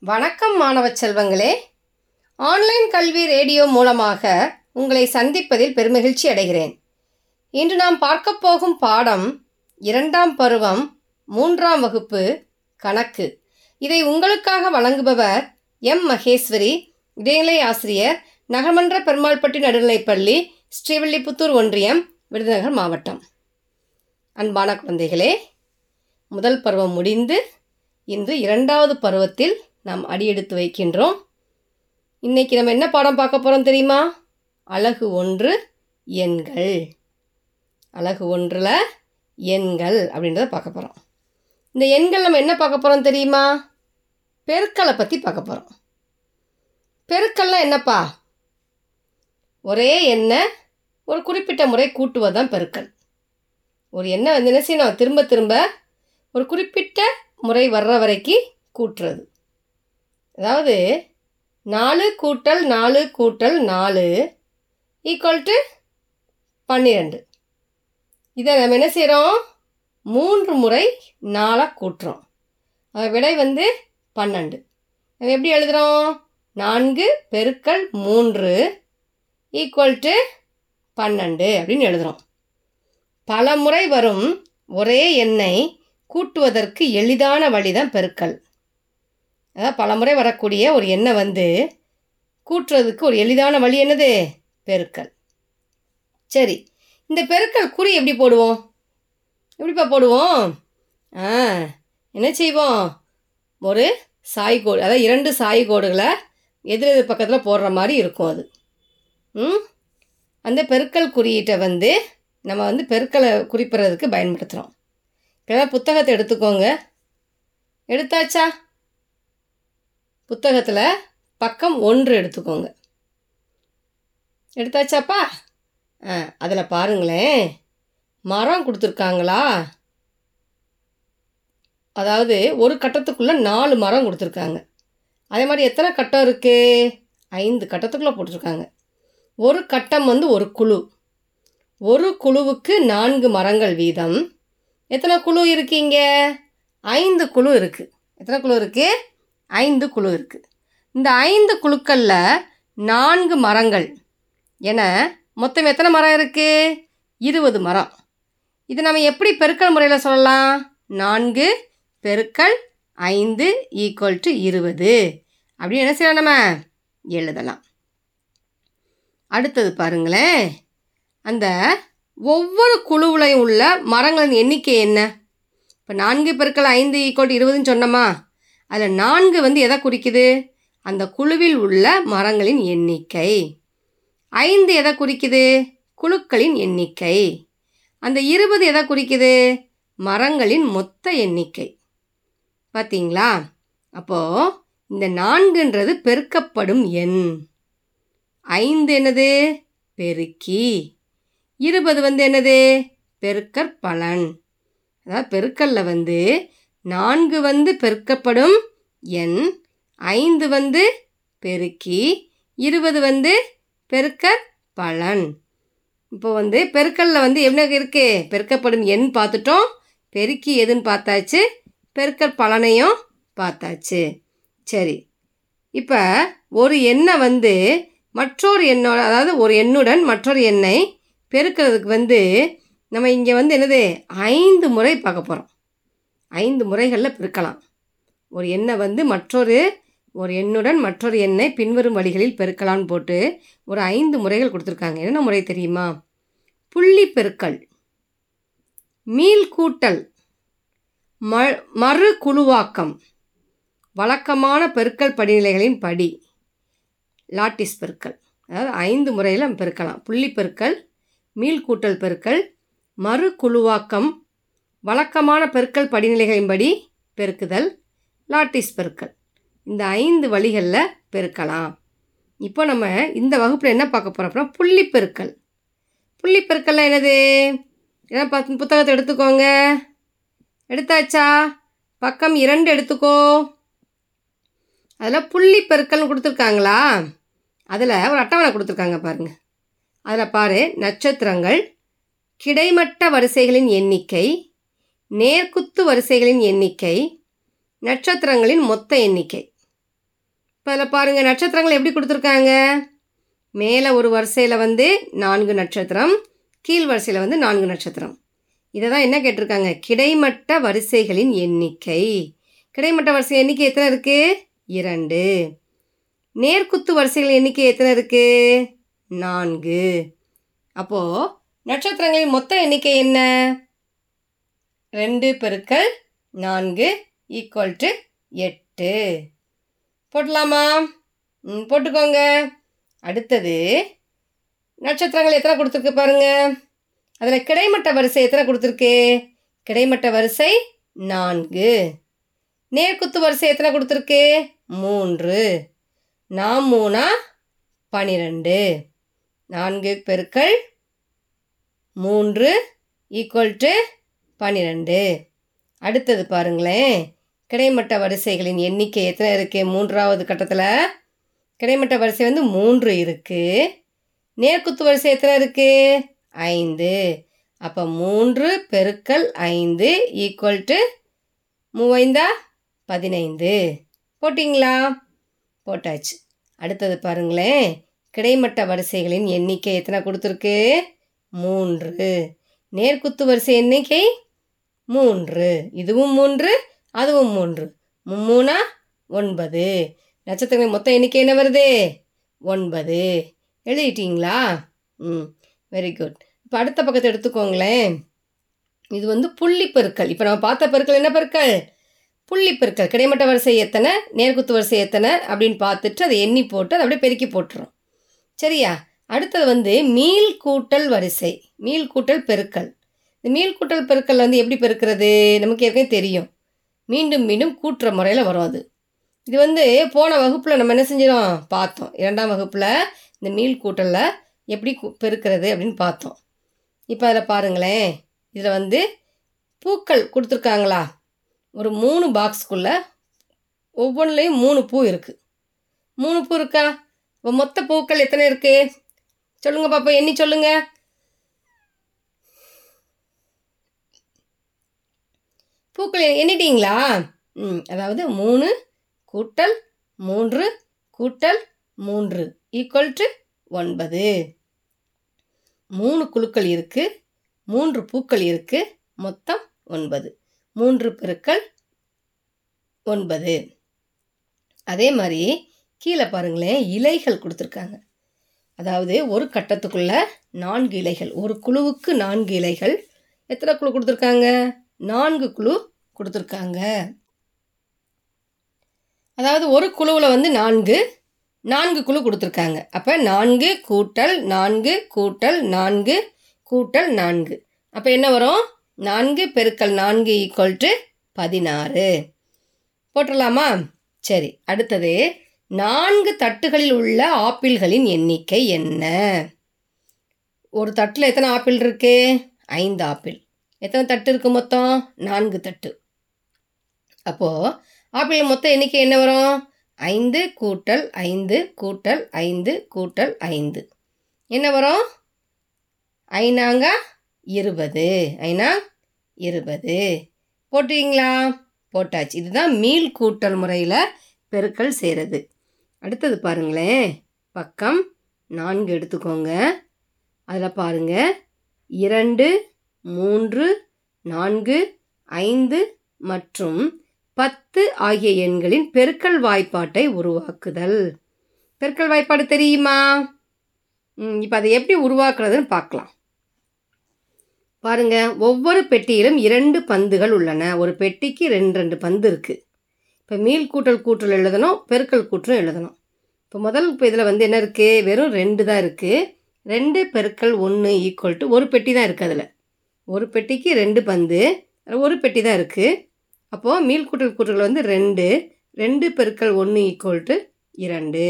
வணக்கம் மாணவ செல்வங்களே. ஆன்லைன் கல்வி ரேடியோ மூலமாக உங்களை சந்திப்பதில் பெருமகிழ்ச்சி அடைகிறேன். இன்று நாம் பார்க்கப் போகும் பாடம் இரண்டாம் பருவம் மூன்றாம் வகுப்பு கணக்கு. இதை உங்களுக்காக வழங்குபவர் எம். மகேஸ்வரி இடைநிலை ஆசிரியர் நகர்மன்ற பெருமாள்பட்டி நடுநிலைப்பள்ளி ஸ்ரீவில்லிபுத்தூர் ஒன்றியம் விருதுநகர் மாவட்டம். அன்பான குழந்தைகளே முதல் பருவம் முடிந்து இன்று இரண்டாவது பருவத்தில் நாம் அடியெடுத்து வைக்கின்றோம். இன்றைக்கி நம்ம என்ன பாடம் பார்க்க போகிறோம் தெரியுமா? அழகு ஒன்று எண்கள். அழகு ஒன்றில் எண்கள் அப்படின்றத பார்க்க போகிறோம் இந்த எண்கள் நம்ம என்ன பார்க்க போகிறோம் தெரியுமா? பெருக்களை பற்றி பார்க்க போகிறோம் பெருக்கள்லாம் என்னப்பா? ஒரே எண்ணை ஒரு குறிப்பிட்ட முறை கூட்டுவது தான் பெருக்கல். ஒரு எண்ணை வந்து என்ன செய்யணும்? திரும்ப திரும்ப ஒரு குறிப்பிட்ட முறை வர்ற வரைக்கும் கூட்டுறது. அதாவது நாலு கூட்டல் நாலு கூட்டல் நாலு ஈக்குவல் டு பன்னிரெண்டு. இதை நம்ம என்ன செய்கிறோம் மூன்று முறை நாலாக கூட்டுறோம். அது விடை வந்து பன்னெண்டு. நம்ம எப்படி எழுதுகிறோம் நான்கு பெருக்கல் மூன்று ஈக்குவல் டு பன்னெண்டு அப்படின்னு எழுதுகிறோம் பல முறை வரும் ஒரே எண்ணை கூட்டுவதற்கு எளிதான வழி தான் பெருக்கல். அதாவது பலமுறை வரக்கூடிய ஒரு எண்ணம் வந்து கூட்டுறதுக்கு ஒரு எளிதான வழி என்னது? பெருக்கல். சரி இந்த பெருக்கல் குறி எப்படி போடுவோம்? எப்படிப்பா போடுவோம்? ஆ என்ன செய்வோம்? ஒரு சாய்கோடு அதாவது இரண்டு சாய்கோடுகளை எதிர் எதிர் பக்கத்தில் போடுற மாதிரி இருக்கும் அது. ம்? அந்த பெருக்கல் குறியீட்டை வந்து நம்ம வந்து பெருக்கலை குறிப்பிடுறதுக்கு பயன்படுத்துகிறோம் இப்போ புத்தகத்தை எடுத்துக்கோங்க. எடுத்தாச்சா? புத்தகத்தில் பக்கம் ஒன்று எடுத்துக்கோங்க. எடுத்தாச்சாப்பா? ஆ அதில் பாருங்களேன். மரம் கொடுத்துருக்காங்களா? அதாவது ஒரு கட்டத்துக்குள்ளே நாலு மரம் கொடுத்துருக்காங்க. அதே மாதிரி எத்தனை கட்டம் இருக்குது ஐந்து கட்டத்துக்குள்ளே போட்டிருக்காங்க. ஒரு கட்டம் வந்து ஒரு குழு. ஒரு குழுவுக்கு நான்கு மரங்கள் வீதம். எத்தனை குழு இருக்கீங்க ஐந்து குழு இருக்குது எத்தனை குழு இருக்குது ஐந்து குழு இருக்குது இந்த ஐந்து குழுக்களில் நான்கு மரங்கள். என மொத்தம் எத்தனை மரம் இருக்குது இருபது மரம். இது நம்ம எப்படி பெருக்கல் முறையில் சொல்லலாம்? நான்கு பெருக்கல் ஐந்து ஈக்குவல் டு இருபது. அப்படின்னு என்ன செய்யலாம் நம்ம? எழுதலாம். அடுத்தது பாருங்களேன். அந்த ஒவ்வொரு குழுவிலையும் உள்ள மரங்களின் எண்ணிக்கை என்ன? இப்போ நான்கு பெருக்கள் ஐந்து ஈக்குவல் இருபதுன்னு சொன்னோமா? அதில் நான்கு வந்து எதை குறிக்குது? அந்த குழுவில் உள்ள மரங்களின் எண்ணிக்கை. ஐந்து எதை குறிக்குது? குழுக்களின் எண்ணிக்கை. அந்த இருபது எதை குறிக்குது? மரங்களின் மொத்த எண்ணிக்கை. பார்த்தீங்களா அப்போது இந்த நான்குன்றது பெருக்கப்படும் எண். ஐந்து என்னது? பெருக்கி. இருபது வந்து என்னது? பெருக்கற் பலன் அதாவது பெருக்கல்ல வந்து நான்கு வந்து பெருக்கப்படும். எண் ஐந்து வந்து பெருக்கி இருபது வந்து பெருக்க பலன். இப்போ வந்து பெருக்கல்ல வந்து என்ன இருக்குது பெருக்கப்படும் எண் பார்த்துட்டோம். பெருக்கி எதுன்னு பார்த்தாச்சு? பெருக்கற் பலனையும் பார்த்தாச்சு. சரி. இப்போ ஒரு எண்ணை வந்து மற்றொரு எண்ணோட அதாவது ஒரு எண்ணுடன் மற்றொரு எண்ணை பெருக்கிறதுக்கு வந்து நம்ம இங்கே வந்து என்னது? ஐந்து முறை பார்க்க போகிறோம் ஐந்து முறைகளில் பெருக்கலாம் ஒரு எண்ணை வந்து மற்றொரு ஒரு எண்ணுடன் மற்றொரு எண்ணை பின்வரும் வழிகளில் பெருக்கலாம்னு போட்டு ஒரு ஐந்து முறைகள் கொடுத்துருக்காங்க. என்ன முறை தெரியுமா? புள்ளி பெருக்கல் மீள் கூட்டல் ம மறு குழுவாக்கம் வழக்கமான பெருக்கல் படிநிலைகளின் படி லாட்டிஸ் பெருக்கல். அதாவது ஐந்து முறையில் நம்ம பெருக்கலாம். புள்ளி பெருக்கல் மீள் கூட்டல் பெருக்கல் மறு குழுவாக்கம் வழக்கமான பெருக்கல் படிநிலைகளின்படி பெருக்குதல் லாட்டிஸ் பெருக்கல். இந்த ஐந்து வழிகளில் பெருக்கலாம். இப்போ நம்ம இந்த வகுப்பில் என்ன பார்க்க போகிறோம் அப்படின்னா புள்ளி பெருக்கல். புள்ளி பெருக்கல்லாம் என்னது? என்ன பார்த்து புத்தகத்தை எடுத்துக்கோங்க. எடுத்தாச்சா? பக்கம் இரண்டு எடுத்துக்கோ. அதில் புள்ளி பெருக்கல்னு கொடுத்துருக்காங்களா? அதில் ஒரு அட்டவணை கொடுத்துருக்காங்க பாருங்கள் அதில் பாரு நட்சத்திரங்கள் கிடைமட்ட வரிசைகளின் எண்ணிக்கை நேர்க்குத்து வரிசைகளின் எண்ணிக்கை நட்சத்திரங்களின் மொத்த எண்ணிக்கை. இப்போ அதில் பாருங்கள் நட்சத்திரங்கள் எப்படி கொடுத்துருக்காங்க? மேலே ஒரு வரிசையில் வந்து நான்கு நட்சத்திரம் கீழ் வரிசையில் வந்து நான்கு நட்சத்திரம். இதை தான் என்ன கேட்டிருக்காங்க? கிடைமட்ட வரிசைகளின் எண்ணிக்கை. கிடைமட்ட வரிசை எண்ணிக்கை எத்தனை இருக்குது இரண்டு. நேர்குத்து வரிசைகள் எண்ணிக்கை எத்தனை இருக்குது நான்கு. அப்போது நட்சத்திரங்களின் மொத்த எண்ணிக்கை என்ன? ரெண்டு பெருக்கள் நான்கு ஈக்குவல் டு எட்டு. போடலாமா ம் போட்டுக்கோங்க. அடுத்தது நட்சத்திரங்கள் எத்தனை கொடுத்துருக்கு பாருங்க. அதில் கிடைமட்ட வரிசை எத்தனை கொடுத்துருக்கு? கிடைமட்ட வரிசை நான்கு. நேர்குத்து வரிசை எத்தனை கொடுத்துருக்கு? மூன்று. நாம் மூணா? பனிரெண்டு. நான்கு பெருக்கள் மூன்று ஈக்குவல் டு பன்னிரெண்டு அடுத்தது பாருங்களேன். கிடைமட்ட வரிசைகளின் எண்ணிக்கை எத்தனை இருக்குது மூன்றாவது கட்டத்தில் கிடைமட்ட வரிசை வந்து மூன்று இருக்குது நேர்குத்து வரிசை எத்தனை இருக்குது ஐந்து. அப்போ மூன்று பெருக்கல் ஐந்து ஈக்குவல் டு மூவைந்தா பதினைந்து. போட்டிங்களா? போட்டாச்சு. அடுத்தது பாருங்களேன். கிடைமட்ட வரிசைகளின் எண்ணிக்கை எத்தனை கொடுத்துருக்கு? மூன்று. நேர்குத்து வரிசை எண்ணிக்கை மூன்று. இதுவும் மூன்று அதுவும் மூன்று. மும்மூணா ஒன்பது. நட்சத்திரங்கள் மொத்த எண்ணிக்கை என்ன வருது? ஒன்பது. எழுதிட்டீங்களா? ம் வெரி குட் இப்போ அடுத்த பக்கத்தை எடுத்துக்கோங்களேன். இது வந்து புள்ளி பெருக்கள் இப்போ நம்ம பார்த்த பெருக்கள் என்ன பெருக்கள் புள்ளி பெருக்கள் கிடைமட்ட வரிசை எத்தனை? நேர்குத்து வரிசை எத்தனை? அப்படின்னு பார்த்துட்டு அதை எண்ணி போட்டு அதை அப்படியே பெருக்கி போட்டுரும் சரியா? அடுத்தது வந்து மீள் கூட்டல் வரிசை. மீள் கூட்டல் பெருக்கல். இந்த மீள் கூட்டல் பெருக்கல் வந்து எப்படி பெருக்கிறது? நமக்கு ஏற்கனவே தெரியும். மீண்டும் மீண்டும் கூட்டுற முறையில் வரும் அது. இது வந்து போன வகுப்பில் நம்ம என்ன செஞ்சிடும் பார்த்தோம். இரண்டாம் வகுப்பில் இந்த மீள் கூட்டலில் எப்படி கு- பெருக்கிறது அப்படின்னு பார்த்தோம். இப்போ அதில் பாருங்களேன். இதில் வந்து பூக்கள் கொடுத்துருக்காங்களா? ஒரு மூணு பாக்ஸ்க்குள்ளே ஒவ்வொன்றுலேயும் மூணு பூ இருக்குது மூணு பூ இருக்கா? இப்போ மொத்த பூக்கள் எத்தனை இருக்குது சொல்லுங்கள் பாப்பா எண்ணி சொல்லுங்கள் பூக்கள் எண்ணிட்டீங்களா? ம் அதாவது மூணு கூட்டல் மூன்று கூட்டல் மூன்று ஈக்குவல் டு ஒன்பது. மூணு குழுக்கள் இருக்குது மூன்று பூக்கள் இருக்குது மொத்தம் ஒன்பது. மூன்று பெருக்கள் ஒன்பது. அதே மாதிரி கீழே பாருங்களேன் இலைகள் கொடுத்துருக்காங்க. அதாவது ஒரு கட்டத்துக்குள்ளே நான்கு இலைகள் ஒரு குழுவுக்கு நான்கு இலைகள். எத்தனை குழு கொடுத்துருக்காங்க? நான்கு குழு கொடுத்துருக்காங்க. அதாவது ஒரு குழுவில் வந்து நான்கு நான்கு குழு கொடுத்துருக்காங்க. அப்போ நான்கு கூட்டல் நான்கு கூட்டல் நான்கு கூட்டல் நான்கு. அப்போ என்ன வரும்? நான்கு பெருக்கல் நான்கு ஈக்குவல் டு பதினாறு. போட்டுடலாமா? சரி அடுத்தது நான்கு தட்டுகளில் உள்ள ஆப்பிள்களின் எண்ணிக்கை என்ன? ஒரு தட்டில் எத்தனை ஆப்பிள் இருக்கு? ஐந்து ஆப்பிள். எத்தனை தட்டு இருக்குது மொத்தம்? நான்கு தட்டு. அப்போது ஆப்பிள் மொத்தம் எண்ணிக்கை என்ன வரும்? ஐந்து கூட்டல் ஐந்து கூட்டல் ஐந்து கூட்டல் ஐந்து. என்ன வரும்? ஐநாங்க இருபது. ஐநா இருபது. போட்டுவீங்களா போட்டாச்சு. இதுதான் மீள் கூட்டல் முறையில் பெருக்கல் செய்கிறது அடுத்தது பாருங்களேன் பக்கம் நான்கு எடுத்துக்கோங்க. அதில் பாருங்கள் இரண்டு மூன்று நான்கு ஐந்து மற்றும் பத்து ஆகிய எண்களின் பெருக்கல் வாய்ப்பாட்டை உருவாக்குதல். பெருக்கல் வாய்ப்பாடு தெரியுமா? இப்போ அதை எப்படி உருவாக்குறதுன்னு பார்க்கலாம். பாருங்க ஒவ்வொரு பெட்டியிலும் இரண்டு பந்துகள் உள்ளன. ஒரு பெட்டிக்கு ரெண்டு ரெண்டு பந்து இருக்குது இப்போ மீள் கூட்டல் கூற்றல் எழுதணும் பெருக்கல் கூற்றும் எழுதணும். இப்போ முதல் இப்போ இதில் வந்து என்ன இருக்குது வெறும் ரெண்டு தான் இருக்குது ரெண்டு பெருக்கல் ஒன்று ஈக்குவல் டு ஒரு பெட்டி தான் இருக்குது அதில். ஒரு பெட்டிக்கு ரெண்டு பந்து ஒரு பெட்டி தான் இருக்குது அப்போது மீள் கூட்டல் கூட்டல் வந்து ரெண்டு ரெண்டு பெருக்கல் ஒன்று ஈக்குவல் டு இரண்டு.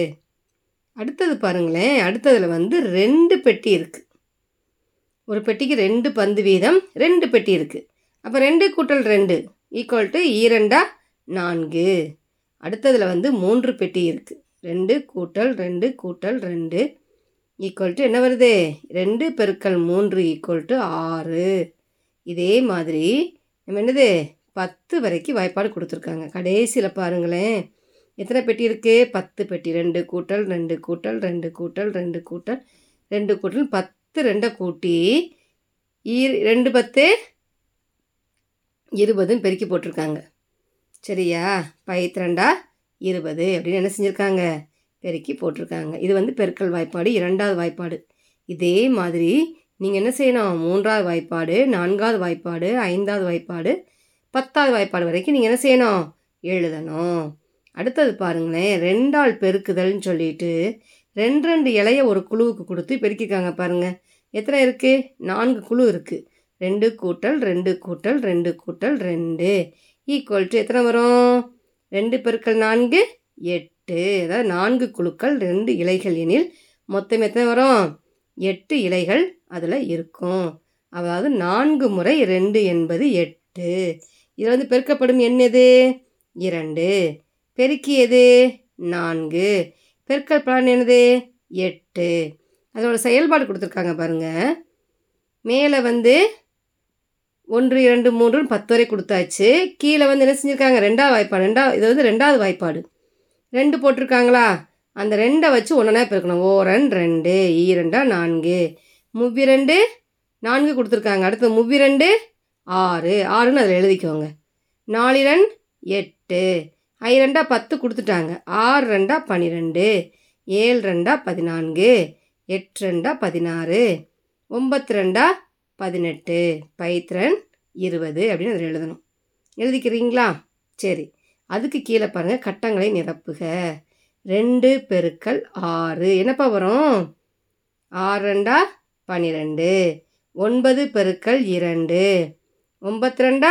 அடுத்தது பாருங்களேன் அடுத்ததில் வந்து ரெண்டு பெட்டி இருக்குது ஒரு பெட்டிக்கு ரெண்டு பந்து வீதம் ரெண்டு பெட்டி இருக்குது அப்போ ரெண்டு கூட்டல் ரெண்டு ஈக்குவல் டு ஈரெண்டா நான்கு. அடுத்ததில் வந்து மூன்று பெட்டி இருக்குது ரெண்டு கூட்டல் ரெண்டு கூட்டல் ரெண்டு ஈக்குவல் டு என்ன வருது? ரெண்டு பெருக்கல் மூன்று ஈக்குவல் டு ஆறு. இதே மாதிரி நம்ம என்னது? பத்து வரைக்கும் வாய்ப்பாடு கொடுத்துருக்காங்க. கடைசியில் பாருங்களேன். எத்தனை பெட்டி இருக்குது பத்து பெட்டி. ரெண்டு கூட்டல் ரெண்டு கூட்டல் ரெண்டு கூட்டல் ரெண்டு கூட்டல் ரெண்டு கூட்டல். பத்து ரெண்டை கூட்டி ஈர் ரெண்டு பத்து இருபதுன்னு பெருக்கி போட்டிருக்காங்க. சரியா? பயத்து ரெண்டா இருபது அப்படின்னு என்ன செஞ்சுருக்காங்க? பெருக்கி போட்டிருக்காங்க. இது வந்து பெருக்கல் வாய்ப்பாடு இரண்டாவது வாய்ப்பாடு. இதே மாதிரி நீங்கள் என்ன செய்யணும்? மூன்றாவது வாய்ப்பாடு நான்காவது வாய்ப்பாடு ஐந்தாவது வாய்ப்பாடு பத்தாவது வாய்ப்பாடு வரைக்கும் நீங்கள் என்ன செய்யணும்? எழுதணும். அடுத்தது பாருங்களேன் ரெண்டாள் பெருக்குதல்னு சொல்லிட்டு ரெண்டு ரெண்டு இலைய ஒரு குழுவுக்கு கொடுத்து பெருக்கிக்காங்க பாருங்கள் எத்தனை இருக்குது நான்கு குழு இருக்குது ரெண்டு கூட்டல் ரெண்டு கூட்டல் ரெண்டு கூட்டல் ரெண்டு. ஈக்குவல் டு எத்தனை வரும்? ரெண்டு பெருக்கல் நான்கு எட்டு. எட்டு அதாவது நான்கு குழுக்கள் ரெண்டு இலைகள் எனில் மொத்தம் எத்தனை வரும்? எட்டு இலைகள் அதில் இருக்கும். அதாவது நான்கு முறை ரெண்டு என்பது எட்டு. இதில் வந்து பெருக்கப்படும் எண் எது? இரண்டு. பெருக்கியது நான்கு. பெருக்கல் பலன் என்னது? எட்டு. அதோட செயல்பாடு கொடுத்துருக்காங்க பாருங்கள் மேலே வந்து ஒன்று இரண்டு மூன்று பத்து வரை கொடுத்தாச்சு. கீழே வந்து என்ன செஞ்சுருக்காங்க? ரெண்டாவது வாய்ப்பாடு ரெண்டாவது இது வந்து ரெண்டாவது வாய்ப்பாடு. ரெண்டு போட்டிருக்காங்களா? அந்த ரெண்டை வச்சு ஒன்றா பெருக்கணும். ஓரன் ரெண்டு ஈரெண்டா நான்கு. முவ்விரண்டு நான்கு கொடுத்துருக்காங்க. அடுத்து முவ்விரண்டு ஆறு. ஆறுன்னு அதில் எழுதிக்கோங்க. நாலிரன் எட்டு. ஐ ரெண்டா பத்து கொடுத்துட்டாங்க. ஆறு ரெண்டா பன்னிரெண்டு ஏழு ரெண்டா பதினான்கு. எட்டு ரெண்டா பதினாறு. ஒம்பத்து ரெண்டா பதினெட்டு. பைத்திரன் இருபது அப்படின்னு அதில் எழுதணும். எழுதிக்கிறீங்களா? சரி. அதுக்கு கீழே பாருங்கள் கட்டங்களை நிரப்புக. ரெண்டு பெருக்கல் ஆறு. என்னப்பா வரும்? ஆறு ரெண்டா? பன்னிரெண்டு ஒன்பது பெருக்கல் இரண்டு. ஒம்பத்தி ரெண்டா?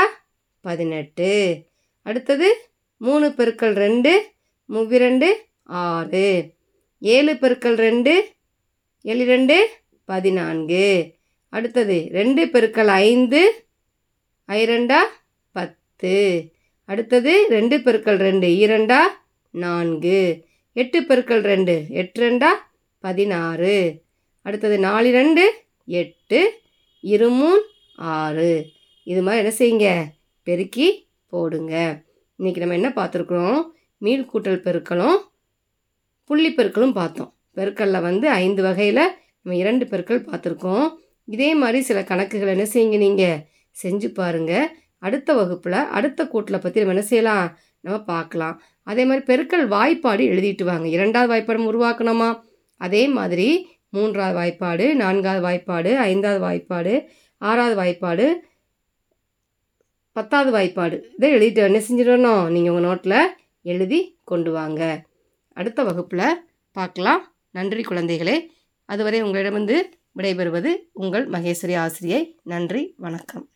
பதினெட்டு. அடுத்தது மூணு பெருக்கல் ரெண்டு முவ்விரண்டு ஆறு. ஏழு பெருக்கல் ரெண்டு ஏழு ரெண்டு பதினான்கு. அடுத்தது ரெண்டு பெருக்கல் ஐந்து ஐ பத்து. அடுத்தது ரெண்டு பெருக்கள் ரெண்டு இரண்டா நான்கு. எட்டு பெருக்கள் ரெண்டு எட்டு ரெண்டா பதினாறு. அடுத்தது நாலு ரெண்டு எட்டு இருமூன் ஆறு. இது மாதிரி என்ன செய்யுங்க? பெருக்கி போடுங்க. இன்றைக்கி நம்ம என்ன பார்த்துருக்குறோம்? மீள் கூட்டல் பெருக்களும் புள்ளி பெருக்களும் பார்த்தோம். பெருக்கல்ல வந்து ஐந்து வகையில் நம்ம இரண்டு பெருக்கள் பார்த்துருக்கோம். இதே மாதிரி சில கணக்குகள் என்ன செய்யுங்க நீங்கள் செஞ்சு பாருங்கள் அடுத்த வகுப்பில் அடுத்த கூட்டில் பற்றி நம்ம என்ன செய்யலாம்? நம்ம பார்க்கலாம். அதே மாதிரி பெருக்கல் வாய்ப்பாடு எழுதிட்டு வாங்க. இரண்டாவது வாய்ப்பாடு உருவாக்கணுமா? அதே மாதிரி மூன்றாவது வாய்ப்பாடு நான்காவது வாய்ப்பாடு ஐந்தாவது வாய்ப்பாடு ஆறாவது வாய்ப்பாடு பத்தாவது வாய்ப்பாடு. இதை எழுதிட்டு என்ன செஞ்சிடணும்? நீங்கள் உங்கள் நோட்டில் எழுதி கொண்டு வாங்க. அடுத்த வகுப்பில் பார்க்கலாம். நன்றி குழந்தைகளே. அதுவரை உங்களிடம் வந்து விடைபெறுவது உங்கள் மகேஸ்வரி ஆசிரியை. நன்றி வணக்கம்.